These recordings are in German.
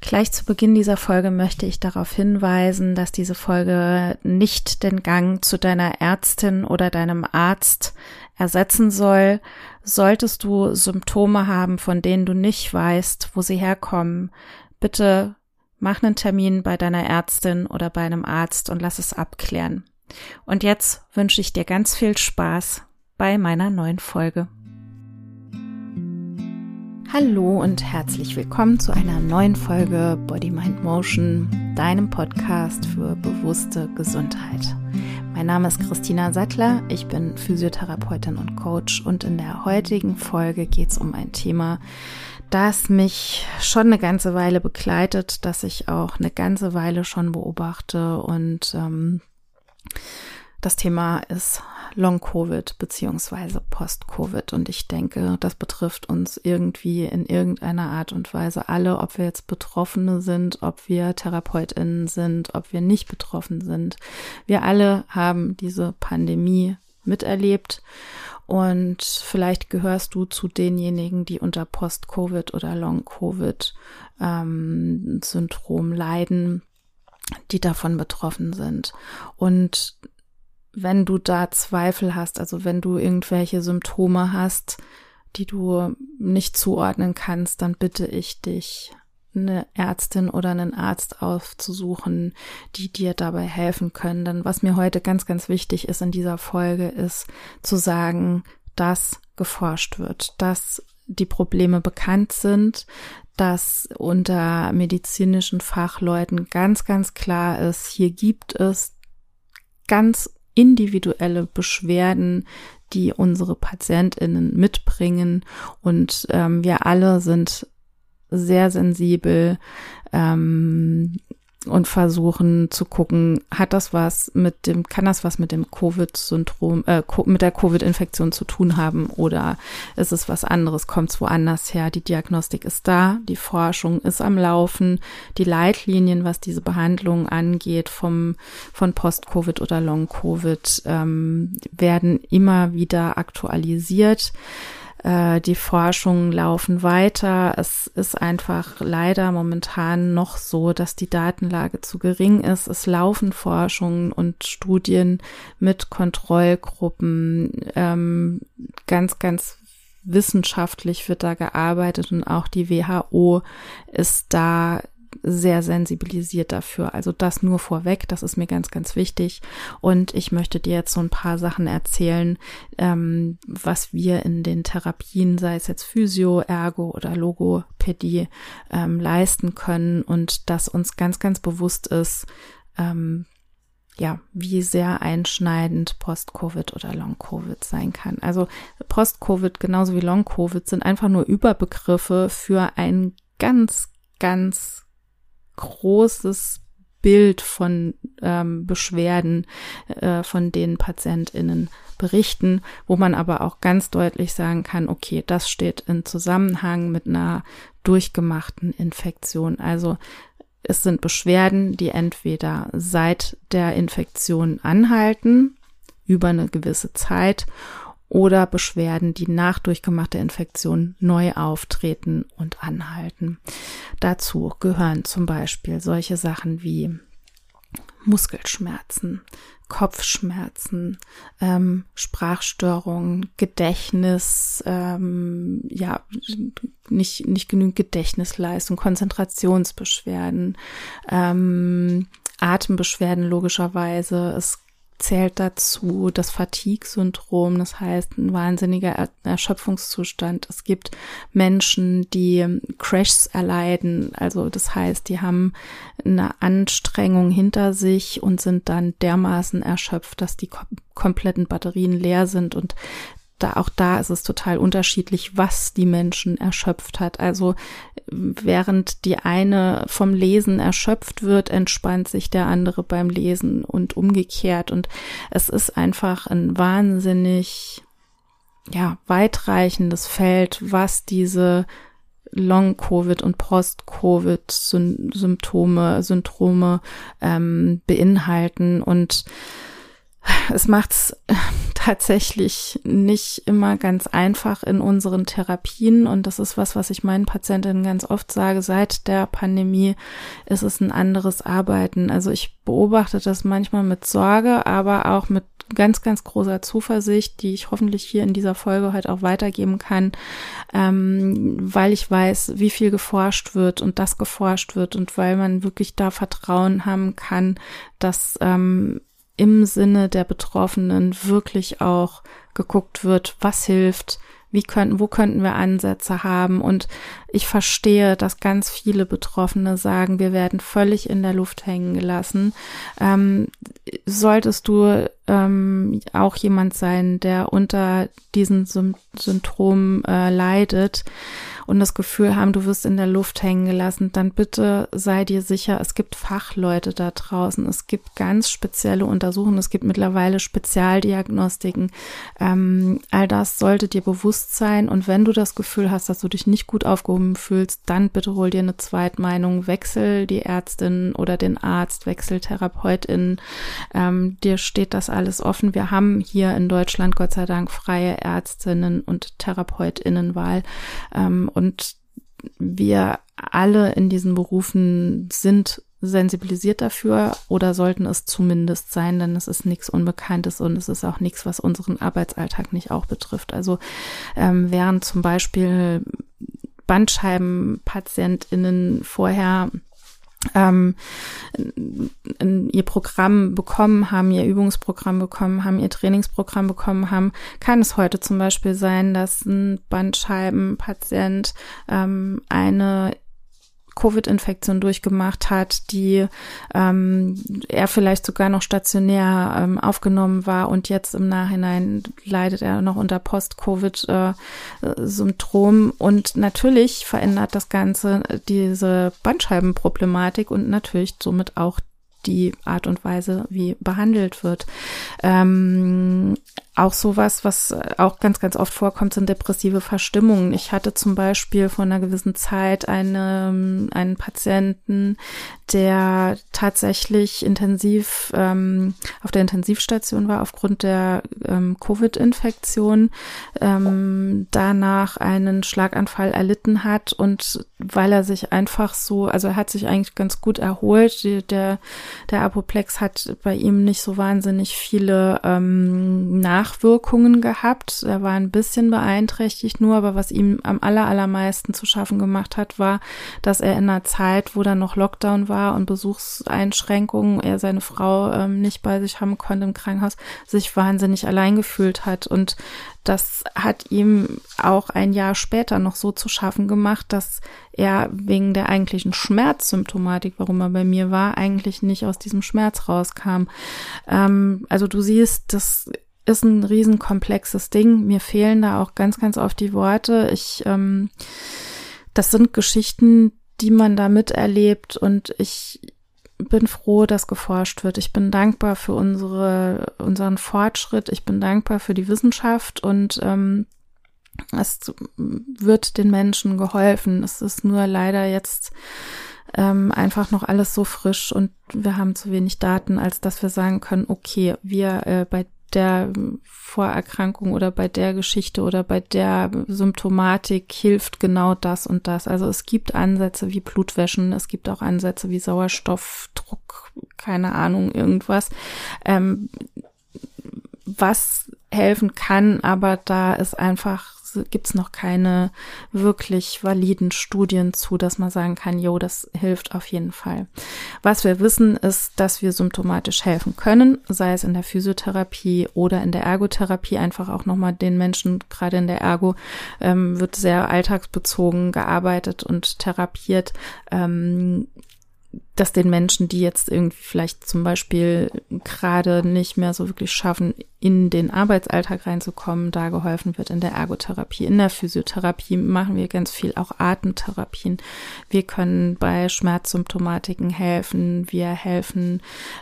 Gleich zu Beginn dieser Folge möchte ich darauf hinweisen, dass diese Folge nicht den Gang zu deiner Ärztin oder deinem Arzt ersetzen soll. Solltest du Symptome haben, von denen du nicht weißt, wo sie herkommen, bitte mach einen Termin bei deiner Ärztin oder bei einem Arzt und lass es abklären. Und jetzt wünsche ich dir ganz viel Spaß bei meiner neuen Folge. Hallo und herzlich willkommen zu einer neuen Folge Body Mind Motion, deinem Podcast für bewusste Gesundheit. Mein Name ist Christina Sattler, ich bin Physiotherapeutin und Coach und in der heutigen Folge geht es um ein Thema, das mich schon eine ganze Weile begleitet, das ich auch eine ganze Weile schon beobachte und ähm, das Thema ist Long-Covid beziehungsweise Post-Covid. Und ich denke, das betrifft uns irgendwie in irgendeiner Art und Weise alle, ob wir jetzt Betroffene sind, ob wir TherapeutInnen sind, ob wir nicht betroffen sind. Wir alle haben diese Pandemie miterlebt. Und vielleicht gehörst du zu denjenigen, die unter Post-Covid oder Long-Covid-Syndrom ähm, leiden, die davon betroffen sind. Und wenn du da Zweifel hast, also wenn du irgendwelche Symptome hast, die du nicht zuordnen kannst, dann bitte ich dich, eine Ärztin oder einen Arzt aufzusuchen, die dir dabei helfen können. Denn was mir heute ganz, ganz wichtig ist in dieser Folge, ist zu sagen, dass geforscht wird, dass die Probleme bekannt sind, dass unter medizinischen Fachleuten ganz, ganz klar ist, hier gibt es ganz individuelle Beschwerden, die unsere Patientinnen mitbringen. Und ähm, wir alle sind sehr sensibel ähm, und versuchen zu gucken, hat das was mit dem, kann das was mit dem Covid-Syndrom, äh, mit der Covid-Infektion zu tun haben oder ist es was anderes, kommt es woanders her? Die Diagnostik ist da, die Forschung ist am Laufen, die Leitlinien, was diese Behandlung angeht, vom, von Post-Covid oder Long-Covid, ähm, werden immer wieder aktualisiert. Äh, die Forschungen laufen weiter. Es ist einfach leider momentan noch so, dass die Datenlage zu gering ist. Es laufen Forschungen und Studien mit Kontrollgruppen. Ähm, ganz, ganz wissenschaftlich wird da gearbeitet und auch die WHO ist da sehr sensibilisiert dafür. Also das nur vorweg, das ist mir ganz, ganz wichtig. Und ich möchte dir jetzt so ein paar Sachen erzählen, ähm, was wir in den Therapien, sei es jetzt Physio, Ergo oder Logopädie, ähm, leisten können und dass uns ganz, ganz bewusst ist, ähm, ja, wie sehr einschneidend Post-Covid oder Long-Covid sein kann. Also Post-Covid genauso wie Long-Covid sind einfach nur Überbegriffe für ein ganz, ganz großes Bild von ähm, Beschwerden, äh, von denen PatientInnen berichten, wo man aber auch ganz deutlich sagen kann, okay, das steht in Zusammenhang mit einer durchgemachten Infektion. Also es sind Beschwerden, die entweder seit der Infektion anhalten, über eine gewisse Zeit, oder Beschwerden, die nach durchgemachter Infektion neu auftreten und anhalten. Dazu gehören zum Beispiel solche Sachen wie Muskelschmerzen, Kopfschmerzen, ähm, Sprachstörungen, Gedächtnis, ähm, ja, nicht, nicht genügend Gedächtnisleistung, Konzentrationsbeschwerden, ähm, Atembeschwerden logischerweise. Es zählt dazu das Fatigue-Syndrom, das heißt ein wahnsinniger Erschöpfungszustand. Es gibt Menschen, die Crashs erleiden, also das heißt, die haben eine Anstrengung hinter sich und sind dann dermaßen erschöpft, dass die kompletten Batterien leer sind und da auch da ist es total unterschiedlich, was die Menschen erschöpft hat. Also während die eine vom Lesen erschöpft wird, entspannt sich der andere beim Lesen und umgekehrt. Und es ist einfach ein wahnsinnig, ja, weitreichendes Feld, was diese Long-Covid und Post-Covid-Symptome, Syndrome ähm, beinhalten und es macht's tatsächlich nicht immer ganz einfach in unseren Therapien. Und das ist was, was ich meinen Patientinnen ganz oft sage. Seit der Pandemie ist es ein anderes Arbeiten. Also ich beobachte das manchmal mit Sorge, aber auch mit ganz, ganz großer Zuversicht, die ich hoffentlich hier in dieser Folge heute auch weitergeben kann, ähm, weil ich weiß, wie viel geforscht wird und das geforscht wird und weil man wirklich da Vertrauen haben kann, dass ähm, im Sinne der Betroffenen wirklich auch geguckt wird, was hilft, wie könnten, wo könnten wir Ansätze haben? Und ich verstehe, dass ganz viele Betroffene sagen, wir werden völlig in der Luft hängen gelassen. Ähm, solltest du ähm, auch jemand sein, der unter diesen Symptomen äh, leidet, und das Gefühl haben, du wirst in der Luft hängen gelassen, dann bitte sei dir sicher, es gibt Fachleute da draußen, es gibt ganz spezielle Untersuchungen, es gibt mittlerweile Spezialdiagnostiken. Ähm, all das sollte dir bewusst sein und wenn du das Gefühl hast, dass du dich nicht gut aufgehoben fühlst, dann bitte hol dir eine Zweitmeinung, wechsel die Ärztin oder den Arzt, wechsel Therapeutin. Ähm, dir steht das alles offen. Wir haben hier in Deutschland Gott sei Dank freie Ärztinnen und Therapeutinnenwahl. Ähm, und wir alle in diesen Berufen sind sensibilisiert dafür oder sollten es zumindest sein, denn es ist nichts Unbekanntes und es ist auch nichts, was unseren Arbeitsalltag nicht auch betrifft. Also ähm, während zum Beispiel Bandscheibenpatientinnen vorher ähm, ihr Programm bekommen haben, ihr Übungsprogramm bekommen haben, ihr Trainingsprogramm bekommen haben, kann es heute zum Beispiel sein, dass ein Bandscheibenpatient ähm, eine Covid-Infektion durchgemacht hat, die ähm, er vielleicht sogar noch stationär ähm, aufgenommen war und jetzt im Nachhinein leidet er noch unter Post-Covid-Symptom. Äh, und natürlich verändert das Ganze diese Bandscheibenproblematik und natürlich somit auch die Art und Weise, wie behandelt wird. Ähm, auch sowas, was auch ganz, ganz oft vorkommt, sind depressive Verstimmungen. Ich hatte zum Beispiel vor einer gewissen Zeit eine, einen Patienten, der tatsächlich intensiv ähm, auf der Intensivstation war aufgrund der ähm, Covid-Infektion, ähm, danach einen Schlaganfall erlitten hat und weil er sich einfach so, also er hat sich eigentlich ganz gut erholt. Der, der Apoplex hat bei ihm nicht so wahnsinnig viele ähm, Nachwirkungen gehabt. Er war ein bisschen beeinträchtigt nur, aber was ihm am aller, allermeisten zu schaffen gemacht hat, war, dass er in einer Zeit, wo dann noch Lockdown war, war und Besuchseinschränkungen, er seine Frau ähm, nicht bei sich haben konnte im Krankenhaus, sich wahnsinnig allein gefühlt hat. Und das hat ihm auch ein Jahr später noch so zu schaffen gemacht, dass er wegen der eigentlichen Schmerzsymptomatik, warum er bei mir war, eigentlich nicht aus diesem Schmerz rauskam. Ähm, also du siehst, das ist ein riesenkomplexes Ding. Mir fehlen da auch ganz, ganz oft die Worte. Ich, ähm, das sind Geschichten, die man da miterlebt und ich bin froh, dass geforscht wird. Ich bin dankbar für unsere, unseren Fortschritt. Ich bin dankbar für die Wissenschaft und ähm, es wird den Menschen geholfen. Es ist nur leider jetzt ähm, einfach noch alles so frisch und wir haben zu wenig Daten, als dass wir sagen können, okay, wir äh, bei der Vorerkrankung oder bei der Geschichte oder bei der Symptomatik hilft genau das und das. Also es gibt Ansätze wie Blutwäschen, es gibt auch Ansätze wie Sauerstoffdruck, keine Ahnung, irgendwas. Ähm, was helfen kann, aber da ist einfach gibt es noch keine wirklich validen Studien zu, dass man sagen kann, jo, das hilft auf jeden Fall. Was wir wissen, ist, dass wir symptomatisch helfen können, sei es in der Physiotherapie oder in der Ergotherapie, einfach auch nochmal den Menschen, gerade in der Ergo, ähm, wird sehr alltagsbezogen gearbeitet und therapiert. Ähm, dass den Menschen, die jetzt irgendwie vielleicht zum Beispiel gerade nicht mehr so wirklich schaffen, in den Arbeitsalltag reinzukommen, da geholfen wird in der Ergotherapie, in der Physiotherapie machen wir ganz viel, auch Atemtherapien. Wir können bei Schmerzsymptomatiken helfen, wir helfen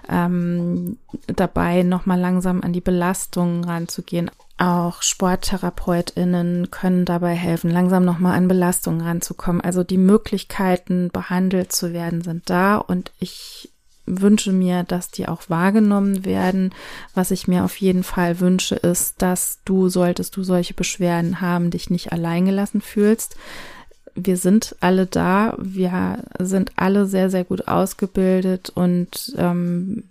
ähm, dabei, nochmal langsam an die Belastungen ranzugehen. Auch SporttherapeutInnen können dabei helfen, langsam nochmal an Belastungen ranzukommen. Also die Möglichkeiten, behandelt zu werden, sind da und ich wünsche mir, dass die auch wahrgenommen werden. Was ich mir auf jeden Fall wünsche, ist, dass du, solltest du solche Beschwerden haben, dich nicht alleingelassen fühlst. Wir sind alle da, wir sind alle sehr, sehr gut ausgebildet und ähm,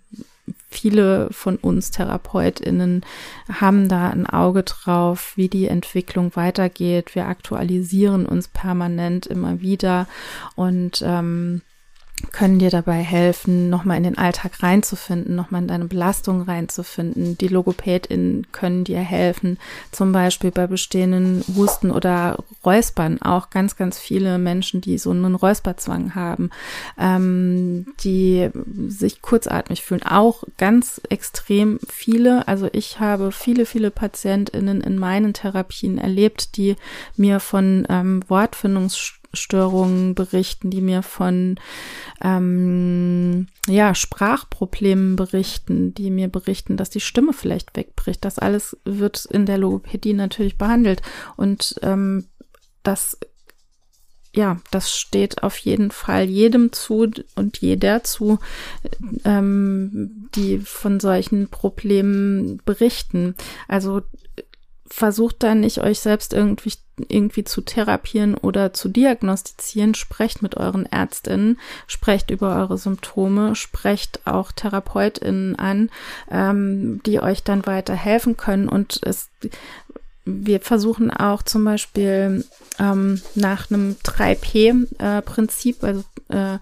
viele von uns TherapeutInnen haben da ein Auge drauf, wie die Entwicklung weitergeht. Wir aktualisieren uns permanent immer wieder und ähm, können dir dabei helfen, nochmal in den Alltag reinzufinden, nochmal in deine Belastung reinzufinden. Die LogopädInnen können dir helfen, zum Beispiel bei bestehenden Husten oder Räuspern. Auch ganz, ganz viele Menschen, die so einen Räusperzwang haben, ähm, die sich kurzatmig fühlen. Auch ganz extrem viele. Also ich habe viele, viele PatientInnen in meinen Therapien erlebt, die mir von ähm, Wortfindungs Störungen berichten, die mir von ähm, ja, Sprachproblemen berichten, die mir berichten, dass die Stimme vielleicht wegbricht. Das alles wird in der Logopädie natürlich behandelt. Und ähm, das ja, das steht auf jeden Fall jedem zu und jeder zu, ähm, die von solchen Problemen berichten. Also versucht dann nicht euch selbst irgendwie, irgendwie zu therapieren oder zu diagnostizieren. Sprecht mit euren Ärztinnen, sprecht über eure Symptome, sprecht auch TherapeutInnen an, ähm, die euch dann weiter helfen können. Und es, wir versuchen auch zum Beispiel ähm, nach einem 3P-Prinzip, äh, also äh,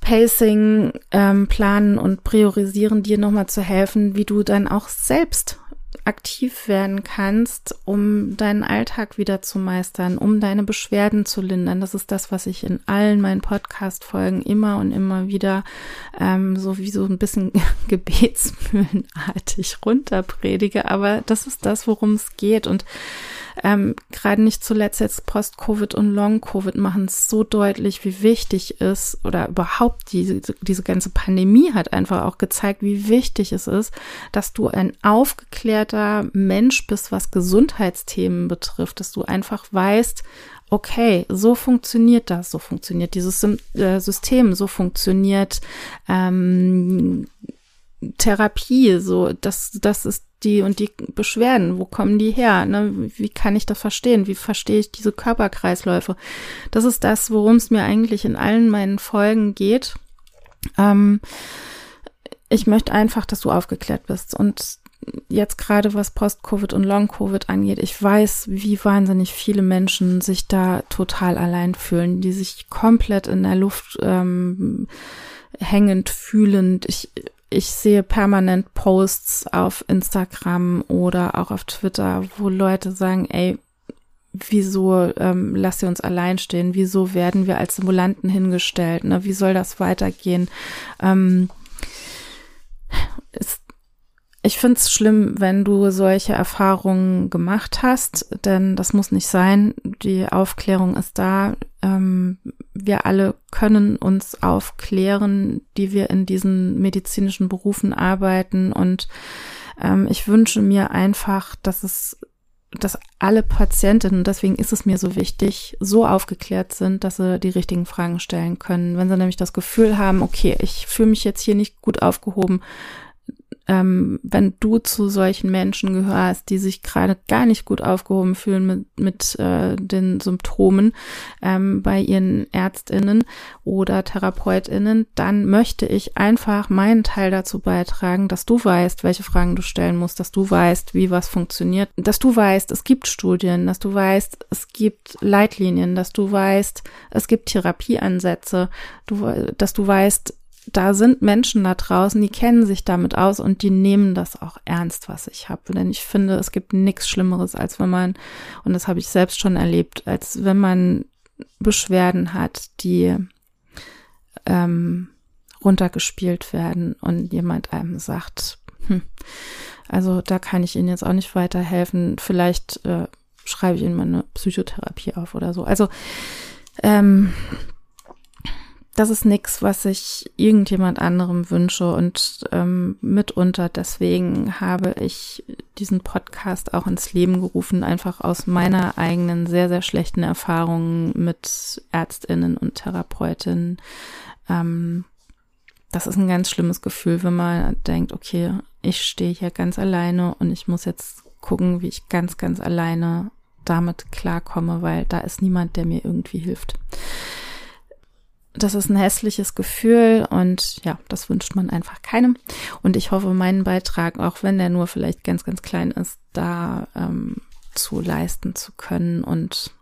Pacing ähm, planen und priorisieren, dir nochmal zu helfen, wie du dann auch selbst aktiv werden kannst, um deinen Alltag wieder zu meistern, um deine Beschwerden zu lindern. Das ist das, was ich in allen meinen Podcast-Folgen immer und immer wieder ähm, so wie so ein bisschen gebetsmühlenartig runterpredige. Aber das ist das, worum es geht. Und ähm, gerade nicht zuletzt jetzt Post-Covid und Long-Covid machen es so deutlich, wie wichtig ist oder überhaupt diese, diese ganze Pandemie hat einfach auch gezeigt, wie wichtig es ist, dass du ein aufgeklärter Mensch bist, was Gesundheitsthemen betrifft, dass du einfach weißt, okay, so funktioniert das, so funktioniert dieses äh, System, so funktioniert ähm, Therapie, so das, das ist die und die Beschwerden, wo kommen die her? Ne? Wie kann ich das verstehen? Wie verstehe ich diese Körperkreisläufe? Das ist das, worum es mir eigentlich in allen meinen Folgen geht. Ähm, ich möchte einfach, dass du aufgeklärt bist. Und jetzt gerade was Post-Covid und Long-Covid angeht, ich weiß, wie wahnsinnig viele Menschen sich da total allein fühlen, die sich komplett in der Luft ähm, hängend fühlend. Ich ich sehe permanent Posts auf Instagram oder auch auf Twitter, wo Leute sagen, ey, wieso ähm, lasst ihr uns allein stehen? Wieso werden wir als Simulanten hingestellt? Ne? Wie soll das weitergehen? Ähm, ich finde es schlimm, wenn du solche Erfahrungen gemacht hast, denn das muss nicht sein. Die Aufklärung ist da. Ähm, wir alle können uns aufklären, die wir in diesen medizinischen Berufen arbeiten. Und ähm, ich wünsche mir einfach, dass es dass alle Patientinnen, deswegen ist es mir so wichtig, so aufgeklärt sind, dass sie die richtigen Fragen stellen können. Wenn sie nämlich das Gefühl haben, okay, ich fühle mich jetzt hier nicht gut aufgehoben, ähm, wenn du zu solchen Menschen gehörst, die sich gerade gar nicht gut aufgehoben fühlen mit, mit äh, den Symptomen ähm, bei ihren Ärztinnen oder Therapeutinnen, dann möchte ich einfach meinen Teil dazu beitragen, dass du weißt, welche Fragen du stellen musst, dass du weißt, wie was funktioniert, dass du weißt, es gibt Studien, dass du weißt, es gibt Leitlinien, dass du weißt, es gibt Therapieansätze, du, dass du weißt, da sind Menschen da draußen, die kennen sich damit aus und die nehmen das auch ernst, was ich habe. Denn ich finde, es gibt nichts Schlimmeres, als wenn man, und das habe ich selbst schon erlebt, als wenn man Beschwerden hat, die ähm, runtergespielt werden und jemand einem sagt, hm, also da kann ich Ihnen jetzt auch nicht weiterhelfen. Vielleicht äh, schreibe ich Ihnen mal eine Psychotherapie auf oder so. Also ähm, das ist nichts, was ich irgendjemand anderem wünsche und ähm, mitunter deswegen habe ich diesen Podcast auch ins Leben gerufen, einfach aus meiner eigenen sehr, sehr schlechten Erfahrungen mit Ärztinnen und Therapeutinnen. Ähm, das ist ein ganz schlimmes Gefühl, wenn man denkt, okay, ich stehe hier ganz alleine und ich muss jetzt gucken, wie ich ganz, ganz alleine damit klarkomme, weil da ist niemand, der mir irgendwie hilft. Das ist ein hässliches Gefühl und ja, das wünscht man einfach keinem. Und ich hoffe, meinen Beitrag, auch wenn der nur vielleicht ganz, ganz klein ist, da ähm, zu leisten zu können. Und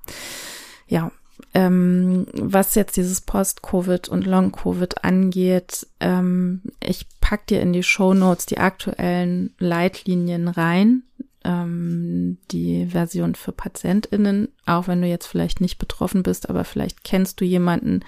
ja, ähm, was jetzt dieses Post-Covid und Long-Covid angeht, ähm, ich pack dir in die Show Notes die aktuellen Leitlinien rein ähm, die Version für PatientInnen, auch wenn du jetzt vielleicht nicht betroffen bist, aber vielleicht kennst du jemanden,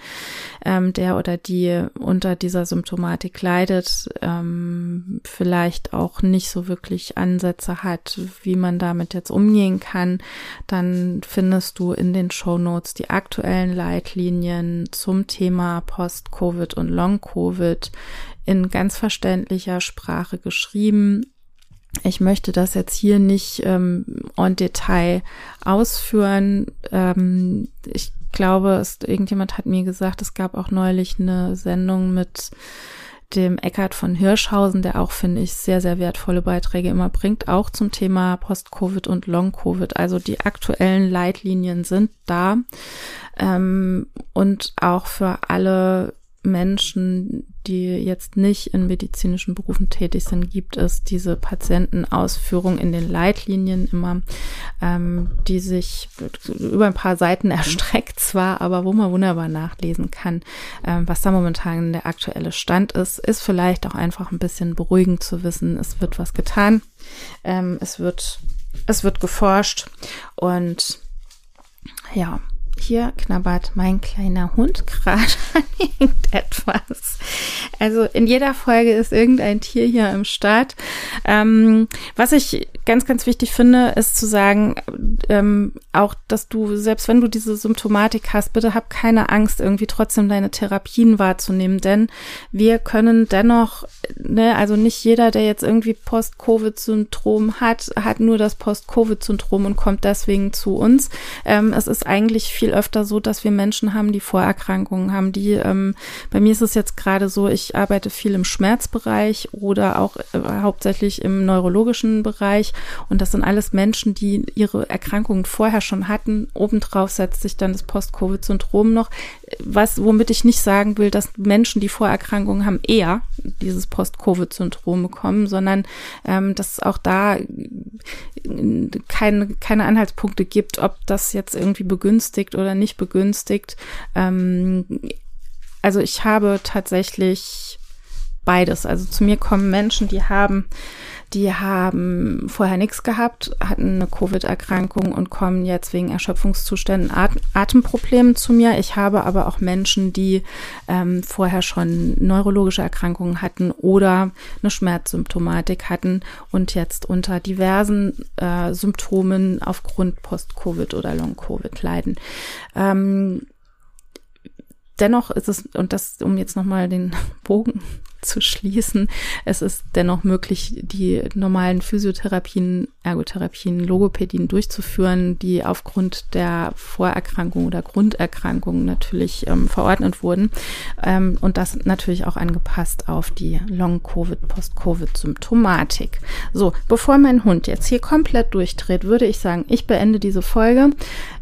ähm, der oder die unter dieser Symptomatik leidet, ähm, vielleicht auch nicht so wirklich Ansätze hat, wie man damit jetzt umgehen kann, dann findest du in den Show Notes die aktuellen Leitlinien zum Thema Post-Covid und Long-Covid in ganz verständlicher Sprache geschrieben ich möchte das jetzt hier nicht ähm, en Detail ausführen. Ähm, ich glaube, es, irgendjemand hat mir gesagt, es gab auch neulich eine Sendung mit dem Eckart von Hirschhausen, der auch, finde ich, sehr, sehr wertvolle Beiträge immer bringt, auch zum Thema Post-Covid und Long-Covid. Also die aktuellen Leitlinien sind da ähm, und auch für alle Menschen, die jetzt nicht in medizinischen Berufen tätig sind, gibt es diese Patientenausführung in den Leitlinien immer, ähm, die sich über ein paar Seiten erstreckt zwar, aber wo man wunderbar nachlesen kann, ähm, was da momentan der aktuelle Stand ist, ist vielleicht auch einfach ein bisschen beruhigend zu wissen, es wird was getan, ähm, es wird, es wird geforscht und ja, hier knabbert mein kleiner Hund gerade an irgendetwas. Also in jeder Folge ist irgendein Tier hier im Start. Ähm, was ich ganz, ganz wichtig finde, ist zu sagen, ähm, auch, dass du, selbst wenn du diese Symptomatik hast, bitte hab keine Angst, irgendwie trotzdem deine Therapien wahrzunehmen, denn wir können dennoch, ne, also nicht jeder, der jetzt irgendwie Post-Covid-Syndrom hat, hat nur das Post-Covid-Syndrom und kommt deswegen zu uns. Ähm, es ist eigentlich viel öfter so, dass wir Menschen haben, die Vorerkrankungen haben, die, ähm, bei mir ist es jetzt gerade so, ich arbeite viel im Schmerzbereich oder auch äh, hauptsächlich im neurologischen Bereich und das sind alles Menschen, die ihre Erkrankungen vorher schon hatten. Obendrauf setzt sich dann das Post-Covid-Syndrom noch, was, womit ich nicht sagen will, dass Menschen, die Vorerkrankungen haben, eher dieses Post-Covid-Syndrom bekommen, sondern ähm, dass auch da keine, keine Anhaltspunkte gibt, ob das jetzt irgendwie begünstigt oder nicht begünstigt. Ähm, also ich habe tatsächlich beides. Also zu mir kommen Menschen, die haben die haben vorher nichts gehabt, hatten eine Covid-Erkrankung und kommen jetzt wegen Erschöpfungszuständen, At Atemproblemen zu mir. Ich habe aber auch Menschen, die ähm, vorher schon neurologische Erkrankungen hatten oder eine Schmerzsymptomatik hatten und jetzt unter diversen äh, Symptomen aufgrund Post-Covid oder Long-Covid leiden. Ähm, dennoch ist es, und das, um jetzt nochmal den Bogen zu schließen. Es ist dennoch möglich, die normalen Physiotherapien, Ergotherapien, Logopädien durchzuführen, die aufgrund der Vorerkrankung oder Grunderkrankung natürlich ähm, verordnet wurden. Ähm, und das natürlich auch angepasst auf die Long-Covid, Post-Covid-Symptomatik. So, bevor mein Hund jetzt hier komplett durchdreht, würde ich sagen, ich beende diese Folge.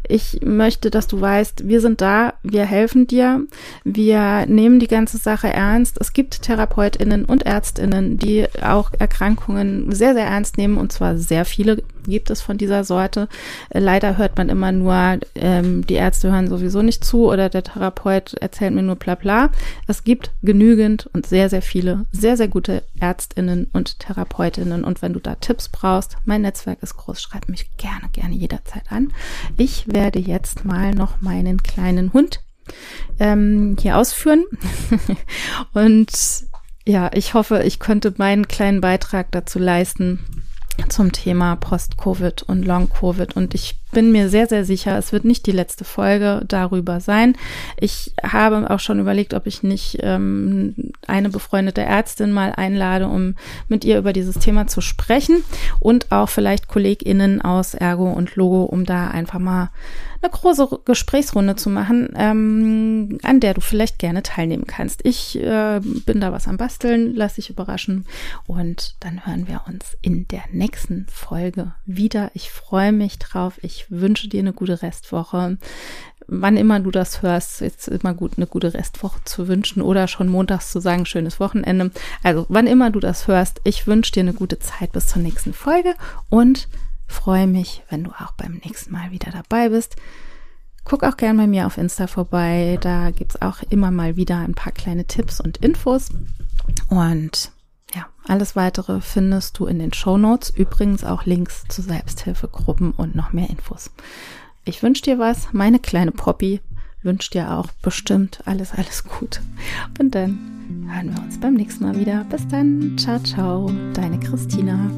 Ich möchte, dass du weißt, wir sind da, wir helfen dir, wir nehmen die ganze Sache ernst. Es gibt Therapeutinnen und Ärztinnen, die auch Erkrankungen sehr, sehr ernst nehmen und zwar sehr viele gibt es von dieser Sorte. Äh, leider hört man immer nur, ähm, die Ärzte hören sowieso nicht zu oder der Therapeut erzählt mir nur bla bla. Es gibt genügend und sehr, sehr viele, sehr, sehr gute Ärztinnen und Therapeutinnen. Und wenn du da Tipps brauchst, mein Netzwerk ist groß, schreib mich gerne, gerne jederzeit an. Ich werde jetzt mal noch meinen kleinen Hund ähm, hier ausführen. und ja, ich hoffe, ich könnte meinen kleinen Beitrag dazu leisten, zum Thema Post-Covid und Long-Covid. Und ich bin mir sehr, sehr sicher, es wird nicht die letzte Folge darüber sein. Ich habe auch schon überlegt, ob ich nicht ähm, eine befreundete Ärztin mal einlade, um mit ihr über dieses Thema zu sprechen und auch vielleicht KollegInnen aus Ergo und Logo, um da einfach mal eine große Gesprächsrunde zu machen, ähm, an der du vielleicht gerne teilnehmen kannst. Ich äh, bin da was am Basteln, lass dich überraschen und dann hören wir uns in der nächsten Folge wieder. Ich freue mich drauf. Ich wünsche dir eine gute Restwoche wann immer du das hörst, ist immer gut, eine gute Restwoche zu wünschen oder schon montags zu sagen, schönes Wochenende. Also, wann immer du das hörst, ich wünsche dir eine gute Zeit bis zur nächsten Folge und freue mich, wenn du auch beim nächsten Mal wieder dabei bist. Guck auch gern bei mir auf Insta vorbei. Da gibt es auch immer mal wieder ein paar kleine Tipps und Infos. Und alles weitere findest du in den Show Notes. Übrigens auch Links zu Selbsthilfegruppen und noch mehr Infos. Ich wünsche dir was. Meine kleine Poppy wünscht dir auch bestimmt alles, alles gut. Und dann hören wir uns beim nächsten Mal wieder. Bis dann. Ciao, ciao. Deine Christina.